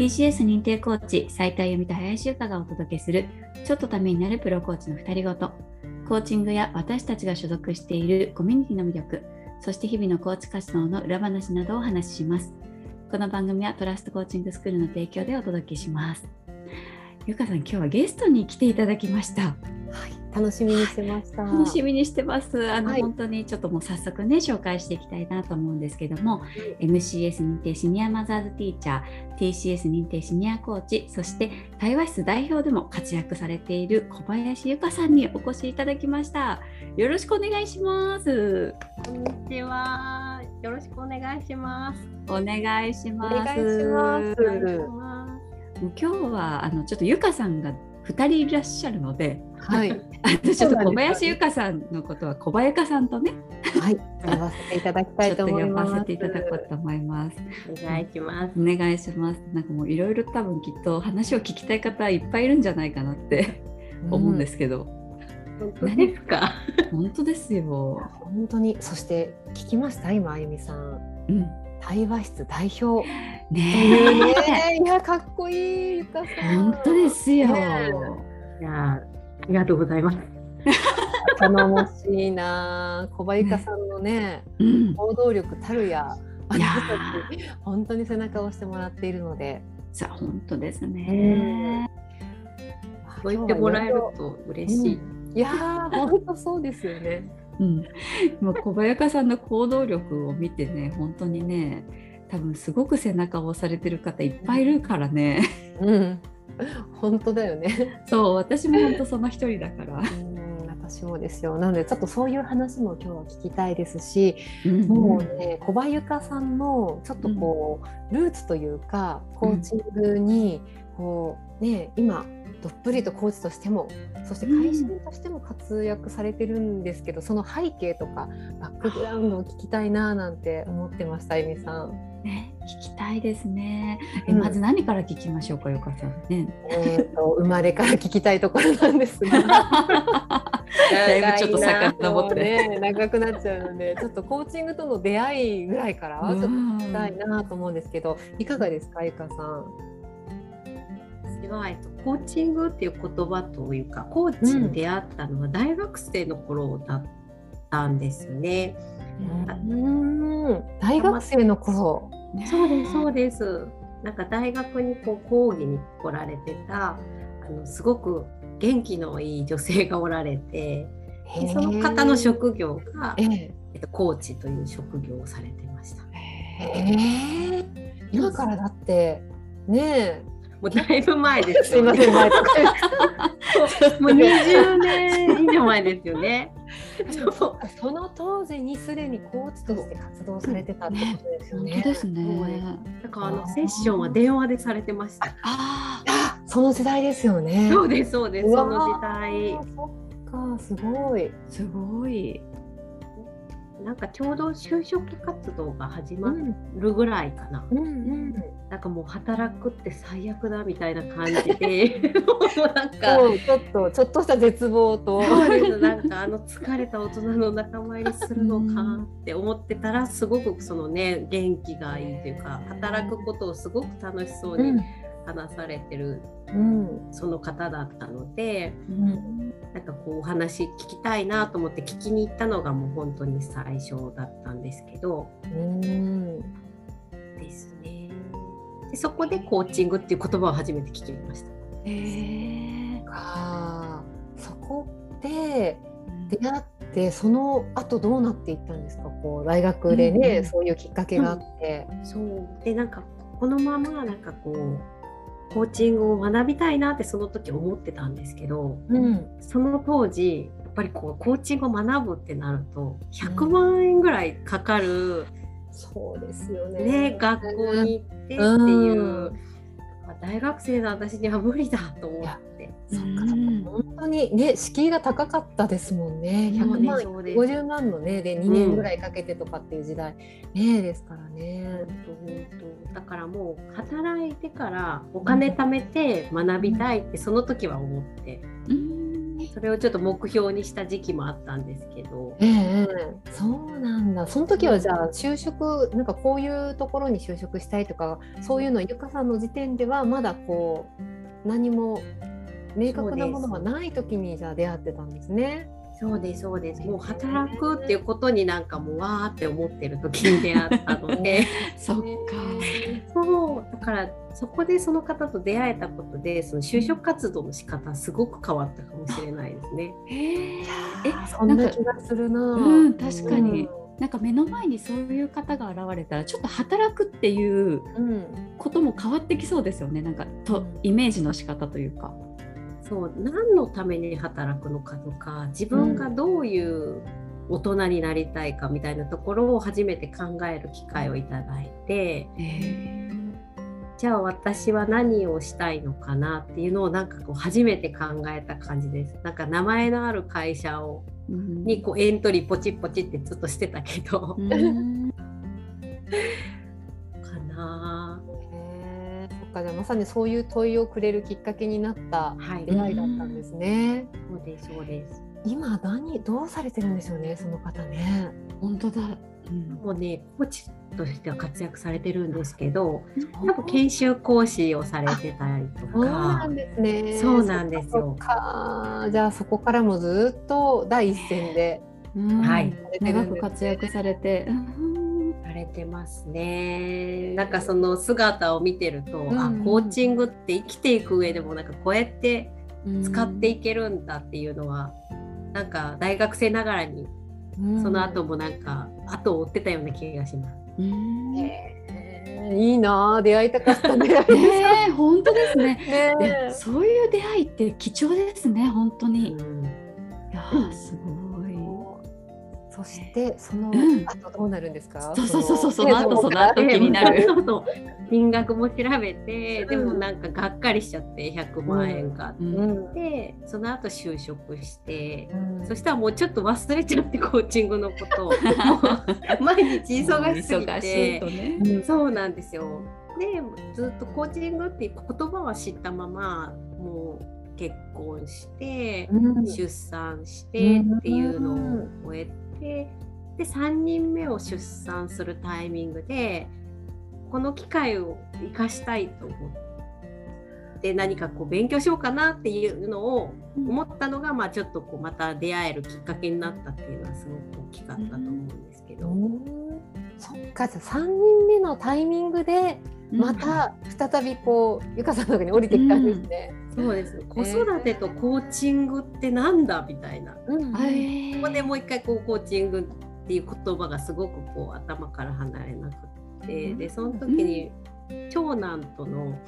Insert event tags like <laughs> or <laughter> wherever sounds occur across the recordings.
TCS 認定コーチ斉藤由美と林由香がお届けするちょっとためになるプロコーチの2人ごと。コーチングや私たちが所属しているコミュニティの魅力そして日々のコーチ活動の裏話などをお話しします。この番組はトラストコーチングスクールの提供でお届けします。ゆかさん今日はゲストに来ていただきました。はい、楽しみにしてました。楽しみにしてます。あの、はい本当にちょっともう早速ね紹介していきたいなと思うんですけども、MCS 認定シニアマザーズティーチャー、TCS 認定シニアコーチ、そして対話室代表でも活躍されている小林由香さんにお越しいただきました。よろしくお願いします。こんにちは。よろしくお願いします。お願いします。お願いします今日はあのちょっと由香さんが2人いらっしゃるので、はい、<laughs> あのちょっと小林由香さんのことは小林さんとね、はい、呼ばせていただきたいとちょっと呼思います。ばせていただこうと思います。す。お願いします。お願いします。なんかもういろいろ多分きっと話を聞きたい方いっぱいいるんじゃないかなって思うんですけど、本当ですか？本当ですよ。本当に、そして聞きました、今あゆみさん。うん、対話室代表。ねえ、いや、かっこいい、ゆかさん。本当ですよ。ねいやありがとうございます。<laughs> 頼もしいな、小林香さんのね、うん、行動力たるや。あいや本当に背中を押してもらっているので。さあ本当ですね。そう言ってもらえると嬉しい。いやー、本当そうですよね。うん、もう小林さんの行動力を見てね、本当にね、多分すごく背中を押されてる方いっぱいいるからね。うん、本当だよね。そう、私も本当その一人だから。うん、私もですよ。なので、ちょっとそういう話も今日は聞きたいですし、うんもうね、小林由香さんのちょっとこう、ルーツというか、コーチングに、こう、ね、今、どっぷりとコーチとしても、そして会社員としても活躍されてるんですけど、その背景とか、バックグラウンドを聞きたいななんて思ってました、えみさん。ね、聞きたいですね。え、うんまず何から聞きましょうか、よかさんね。えーと生まれから聞きたいところなんですが。<laughs> <laughs> だいぶちょっと遡ってね、長くなっちゃうので、<laughs> ちょっとコーチングとの出会いぐらいから、ちょっと聞きたいなと思うんですけど、いかがですか、ゆかさん？私はえっとコーチングっていう言葉というか、コーチに出会ったのは大学生の頃だったんですよね。うん、大学生の頃。そうですそうです。なんか大学にこう講義に来られてたあのすごく元気のいい女性がおられて、でその方の職業がえ、ええっと、コーチという職業をされてました。ええ今からだって、ねもうだいぶ前でえ、す。すいません、前とか。もう20年以上前ですよね。そうその当時にすでにコーチとして活動されてたってことですよね。本当ですね。だからあのセッションは電話でされてました。ああ、その時代ですよね。そうですそうです。その時代。そっか、すごい。あ、すごい。なんかちょうど就職活動が始まん、るぐらいかな。うん、うん。なんかもう働くって最悪だみたいな感じで、<laughs> もうなんか。ちょっと、ちょっとした絶望と。なんかあの疲れた大人の仲間入りするのかって思ってたらすごくそのね元気がいいというか働くことをすごく楽しそうに話されてるうん、その方だったのでうん、なんかこうお話聞きたいなと思って聞きに行ったのがもう本当に最初だったんですけどうん。ですねでそこでコーチングっていう言葉を初めて聞きました。へえ。か、そこで出会って、その後どうなっていったんですか？こう大学でね、うんうんそういうきっかけがあって。そうでなんかこのままなんかこうコーチングを学びたいなってその時思ってたんですけどうん。その当時やっぱりこうコーチングを学ぶってなると100万円ぐらいかかる、そうですよね。ね学校に行ってっていう、うん大学生の私には無理だと思って。そっかうん本当にね敷居が高かったですもんね。そう100万、ですそうです。50万のねで2年ぐらいかけてとかっていう時代、ねですからね。本当本当だからもう働いてからお金貯めて学びたいってその時は思って。それをちょっと目標にした時期もあったんですけど。ええそうなんだ。その時はじゃあ就職なんかこういうところに就職したいとかそういうのゆかさんの時点ではまだこう何も明確なものがない時にじゃあ出会ってたんですね。そうですそうですもう働くっていうことになんかもうわーって思ってる時に出会ったので <laughs> <laughs> そっか。そうだからそこでその方と出会えたことでその就職活動の仕方すごく変わったかもしれないですね。<laughs> ええそんな気がするな。うん確かに。なんか目の前にそういう方が現れたらちょっと働くっていうことも変わってきそうですよねなんかとイメージの仕方というか。そう何のために働くのかとか自分がどういう大人になりたいかみたいなところを初めて考える機会をいただいて、じゃあ私は何をしたいのかなっていうのをなんかこう初めて考えた感じです。なんか名前のある会社を、にこうエントリーポチッポチってずっとしてたけど、<laughs> かなかじゃまさにそういう問いをくれるきっかけになった出会いだったんですね。はい、そうですそうです今何どうされてるんでしょうねその方ね。本当だ。うん、もうねコーチとしては活躍されてるんですけど、多分研修講師をされてたりとか。そうなんですね。そうなんですよ。かじゃあそこからもずっと第一線で、はい、長く活躍されて。てますね。なんかその姿を見てると、うん、あコーチングって生きていく上でもなんかこうやって使っていけるんだっていうのは、うん、なんか大学生ながらに、その後もなんか後を追ってたような気がします。うんえー、いいな出会いたかったね。<laughs> ね本当ですね <laughs> ね。そういう出会いって貴重ですね本当に。うん、いやすごい。そしてその後どうなるんですか、そうそうそうそうその後その後気になる。<laughs> 金額も調べて、でもなんかがっかりしちゃって100万円かってその後就職して、そしたらもうちょっと忘れちゃってコーチングのことを。<laughs> 毎日忙しすぎて、ね、そうなんですよ。でずっとコーチングっていう言葉は知ったままもう結婚して、うん、出産してっていうのを終えてで3人目を出産するタイミングでこの機会を生かしたいと思って何かこう勉強しようかなっていうのを思ったのが、まあ、ちょっとこうまた出会えるきっかけになったっていうのはすごく大きかったと思うんですけど。そっかじゃあ3人目のタイミングでまた再びこう、ゆかさんの中に降りてきたんですね。うん、そうです。子育てとコーチングってなんだみたいな。うん、ここでもう一回こうコーチングっていう言葉がすごくこう頭から離れなくて、でその時に長男との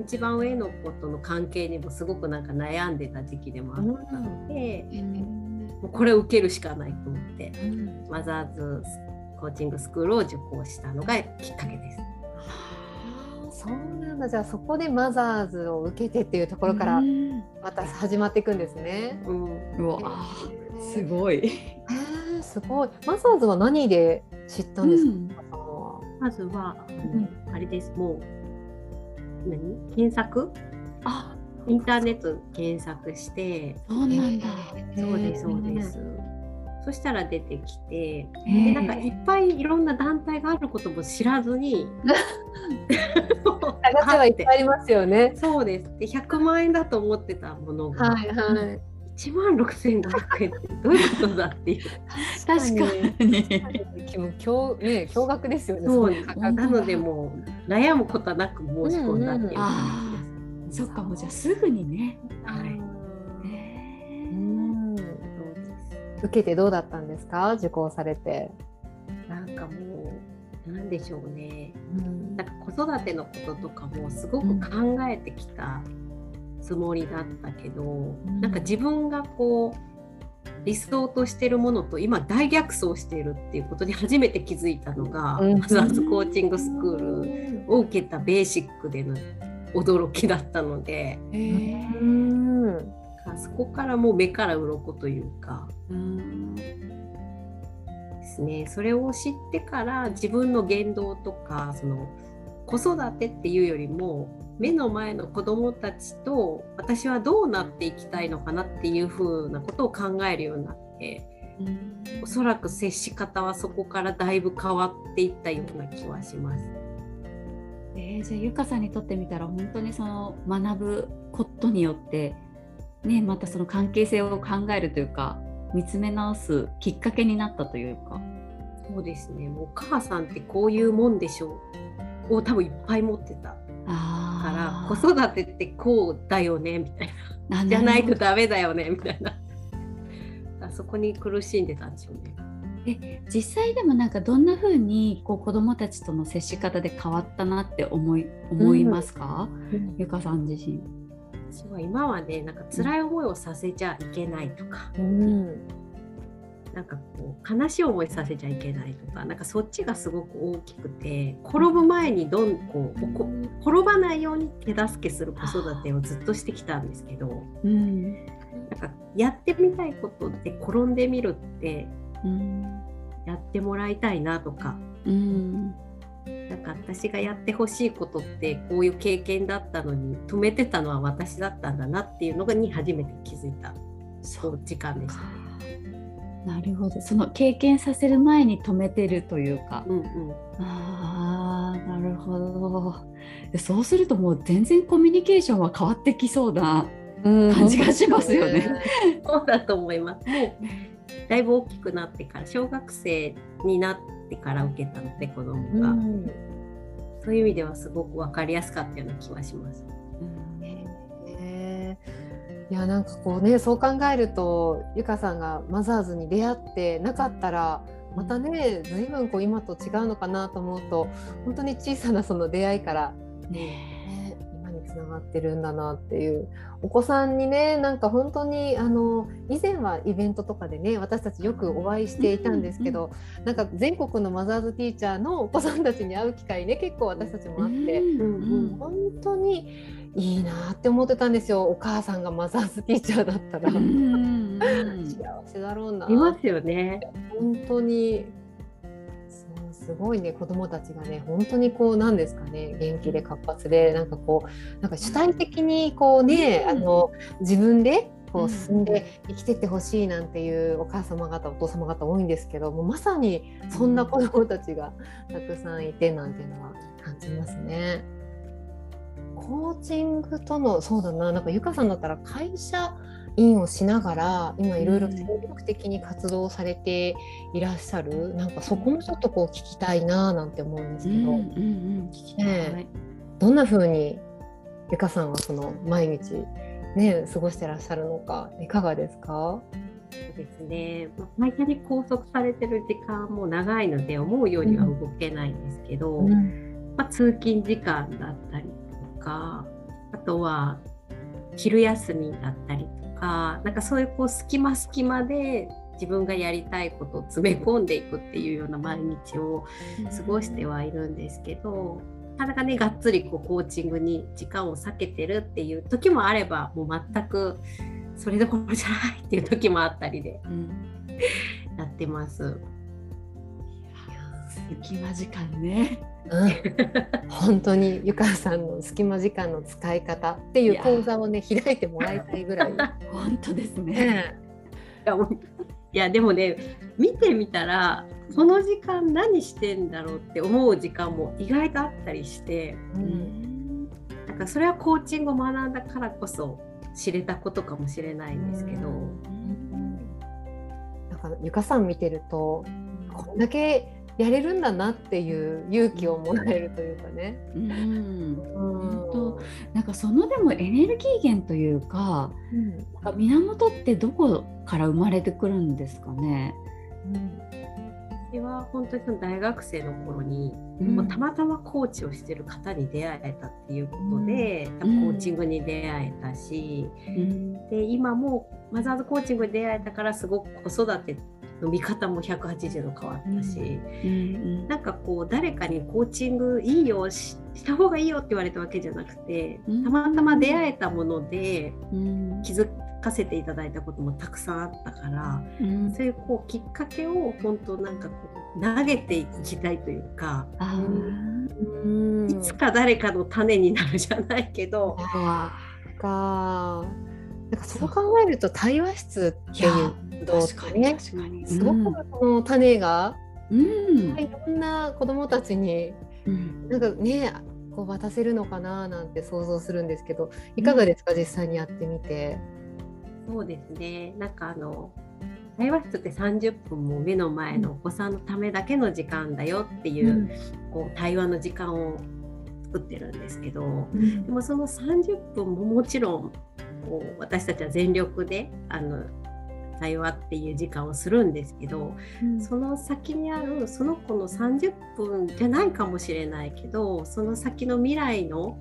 一番上の子との関係にもすごくなんか悩んでた時期でもあったので、もうこれを受けるしかないと思って、マザーズコーチングスクールを受講したのがきっかけです。そうなんだ。じゃあそこでマザーズを受けてっていうところからまた始まっていくんですね。うん、うわすごい。えー、すごい。マザーズは何で知ったんですか、うん、まずは、うん、あれです。もう何？検索？あ。インターネット検索して。そうなんだ、そうですそうです。そしたら出てきて、でなんかいっぱいいろんな団体があることも知らずに <laughs> 探せはいっぱいありますよね。そうです。で100万円だと思ってたものが、はいはい、1万6500円ってどういうことだっていう。確かに。驚ね驚愕ですよね。そうなのでもう悩むことはなく申し込んだっていう感じです。そっかもうじゃあすぐにね。はい。受けてどうだったんですか？受講されて。なんかもうなんでしょうね、うん、なんか子育てのこととかもすごく考えてきたつもりだったけど、うん、なんか自分がこう理想としてるものと今大逆走しているっていうことに初めて気づいたのが、うん、マザーズコーチングスクールを受けたベーシックでの驚きだったので。うんかそこからもう目から鱗というか。うんですね、それを知ってから自分の言動とかその子育てっていうよりも目の前の子どもたちと私はどうなっていきたいのかなっていうふうなことを考えるようになっておそらく接し方はそこからだいぶ変わっていったような気はします。えー、じゃあゆかさんにとってみたら本当にその学ぶことによってねまたその関係性を考えるというか見つめ直すきっかけになったというか。そうですね。もうお母さんってこういうもんでしょうを多分いっぱい持ってた。から子育てってこうだよねみたいな。じゃないとダメだよねみたいな。<laughs> そこに苦しんでたんでしょうね。え実際でもなんかどんな風にこう子どもたちとの接し方で変わったなって思い思いますか、うん、ゆかさん自身。私は今までなんか辛い思いをさせちゃいけないとか、うん、なんかこう悲しい思いさせちゃいけないとかなんかそっちがすごく大きくて転ぶ前にどんこう転ばないように手助けする子育てをずっとしてきたんですけど、うん、なんかやってみたいことって転んでみるって、うん、やってもらいたいなとか。うんなんか私がやってほしいことってこういう経験だったのに止めてたのは私だったんだなっていうのに初めて気づいた。そう。時間でした。ね。なるほど。その経験させる前に止めてるというか、うんうん、あなるほど。そうするともう全然コミュニケーションは変わってきそうな感じがしますよね。うん、そうだと思いますだいぶ大きくなってから小学生になってから受けたので子供が、うん、そういう意味ではすごく分かりやすかったような気はします。いやなんかこうねそう考えるとゆかさんがマザーズに出会ってなかったらまたね随分こう今と違うのかなと思うと本当に小さなその出会いからねつながってるんだなっていう。お子さんにねなんか本当にあの以前はイベントとかでね私たちよくお会いしていたんですけど、うんうん、なんか全国のマザーズティーチャーのお子さんたちに会う機会ね結構私たちもあって、うんうん、本当に。いいなって思ってたんですよ。お母さんがマザーズティーチャーだったら。幸せだろうな。いますよね。本当にすごいね子供たちがね本当にこうなんですかね元気で活発でなんかこうなんか主体的にこうね、あの自分でこう進んで生きてってほしいなんていうお母様方お父様方多いんですけどもまさにそんな子どもたちがたくさんいてなんていうのは感じますね。コーチングとのそうだななんかゆかさんだったら会社員をしながら今いろいろ精力的に活動されていらっしゃる、うん、なんかそこもちょっとこう聞きたいななんて思うんですけど、うんうんうん、ね、どんな風にゆかさんはその毎日ね過ごしてらっしゃるのかいかがですか？そうですね、毎回拘束されてる時間も長いので思うようには動けないんですけど、うん、まあ、通勤時間だったりかあとは昼休みだったりとかなんかそういうこう隙間隙間で自分がやりたいことを詰め込んでいくっていうような毎日を過ごしてはいるんですけど、なかなかねがっつりこうコーチングに時間を割けてるっていう時もあればもう全くそれどころじゃないっていう時もあったりで、うん、やってます。隙間時間ね。うん、本当にゆかさんの隙間時間の使い方っていう講座をね開いてもらいたいぐらい。<laughs> 本当ですね。いやでもね見てみたらこの時間何してんだろうって思う時間も意外とあったりして、うん、なんかそれはコーチングを学んだからこそ知れたことかもしれないんですけど。うん、なんかゆかさん見てるとこんだけやれるんだなっていう勇気をもらえるというかね。うん、うん。なんかそのでもエネルギー源というか,、うん、なんか源ってどこから生まれてくるんですかね？うん。私は本当にその大学生の頃に、うん、たまたまコーチをしてる方に出会えたっていうことで、うん、コーチングに出会えたし、うん、で今もマザーズコーチングに出会えたからすごく子育ての見方も180度変わったし、うんうんなんかこう誰かにコーチングいいよした方がいいよって言われたわけじゃなくて、たまたま出会えたもので気づかせていただいたこともたくさんあったから、うん、そういうこうきっかけを本当なんかこう投げていきたいというか、うん、いつつか誰かの種になるじゃないけど。かなんかそう。考えると対話室っていう動確ねすごくこの種が、うん。いろんな子どもたちにうん。なんかねこう渡せるのかななんて想像するんですけどいかがですか、実際にやってみて。そうですね。なんかあの対話室って30分も目の前のお子さんのためだけの時間だよっていう,、こう対話の時間を作ってるんですけど、でもその30分ももちろんこう私たちは全力であの対話っていう時間をするんですけど、その先にあるその子の30分じゃないかもしれないけどその先の未来の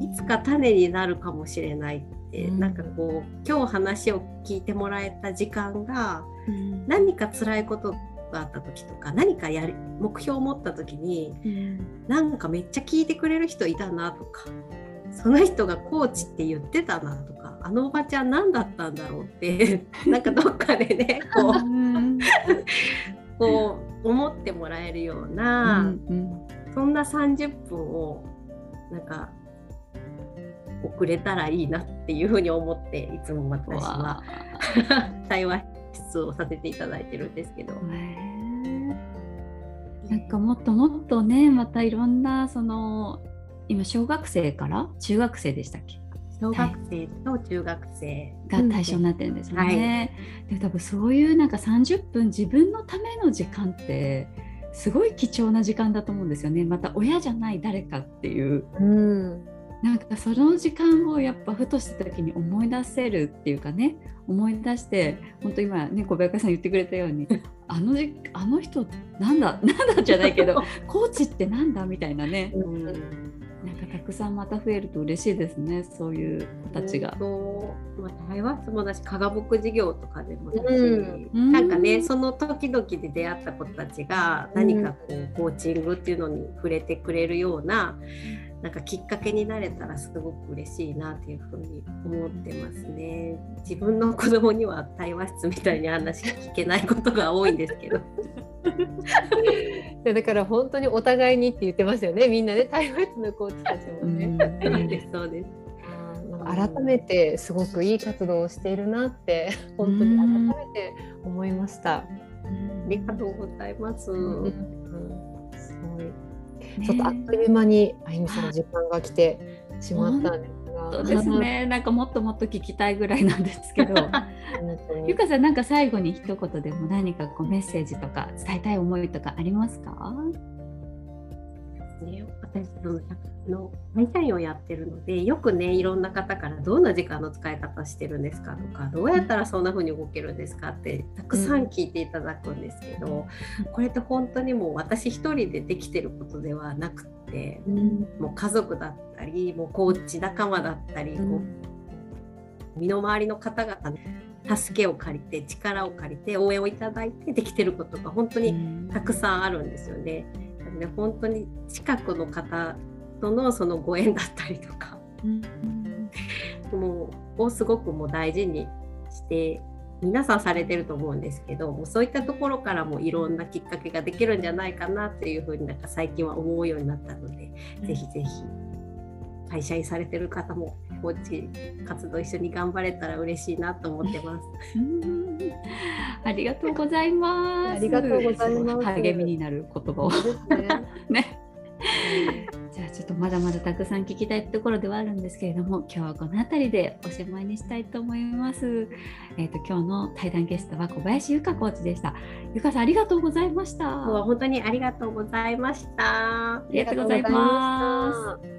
いつか種になるかもしれないって、うん。なんかこう今日話を聞いてもらえた時間がうん。何か辛いことがあった時とか何かやり目標を持った時になんかめっちゃ聞いてくれる人いたなとかその人がコーチって言ってたなとかあのおばちゃん何だったんだろうって <laughs> なんかどっかでねこううん。こう思ってもらえるような、うんそんな30分をなんか遅れたらいいなっていうふうに思っていつも私は。わ <laughs> 対話室をさせていただいてるんですけど。なんかもっともっとねまたいろんなその今小学生から？中学生でしたっけ？小学生と中学生。が対象になってるんですよね。で多分そういうなんか30分自分のための時間ってすごい貴重な時間だと思うんですよね。また親じゃない誰かっていう。うんなんかその時間をやっぱふとした時に思い出せるっていうかね思い出して本当今ね小林さん言ってくれたようにあのじあの人なんだ <laughs> なんだじゃないけど <laughs> コーチってなんだみたいなね。うん。なんかたくさんまた増えると嬉しいですねそういう子たちが。まあ、対話室もだし科学牧事業とかでもだし、うん。なんかねその時々で出会った子たちが何かこうコーチングっていうのに触れてくれるようななんかきっかけになれたらすごく嬉しいなっていうふうに思ってますね。自分の子供には対話室みたいに話聞けないことが多いんですけど。で <laughs> だから本当にお互いにって言ってますよねみんなね対話室のコーチたちもね。そうですそうです。改めてすごくいい活動をしているなって本当に改めて思いました。ありがとうございます。うんうんすごいちょっとあっという間にあゆみさんの時間が来てしまったんですが、そうですね。なんかもっともっと聞きたいぐらいなんですけど。<laughs> ゆかさんなんか最後に一言でも何かこうメッセージとか伝えたい思いとかありますか？ね、私そのあの会社員をやってるのでよくねいろんな方からどんな時間の使い方してるんですかとかどうやったらそんな風に動けるんですかってたくさん聞いていただくんですけど、これって本当にもう私一人でできてることではなくってもう家族だったりもうコーチ仲間だったり、こう身の回りの方々の助けを借りて力を借りて応援をいただいてできてることが本当にたくさんあるんですよね。なので本当に近くの方とのそのご縁だったりとか。もうをすごくもう大事にして皆さんされてると思うんですけどもうそういったところからもいろんなきっかけができるんじゃないかなっていうふうになんか最近は思うようになったので、ぜひぜひ会社員されてる方もコーチ活動一緒に頑張れたら嬉しいなと思ってます。うんありがとうございます。ありがとうございます励みになる言葉をね。<laughs> ね。じゃあちょっとまだまだたくさん聞きたいところではあるんですけれども今日はこの辺りでおしまいにしたいと思います。えっ、と今日の対談ゲストは小林由香コーチでした。由香さんありがとうございました。今日は本当にありがとうございました。ありがとうございます。す。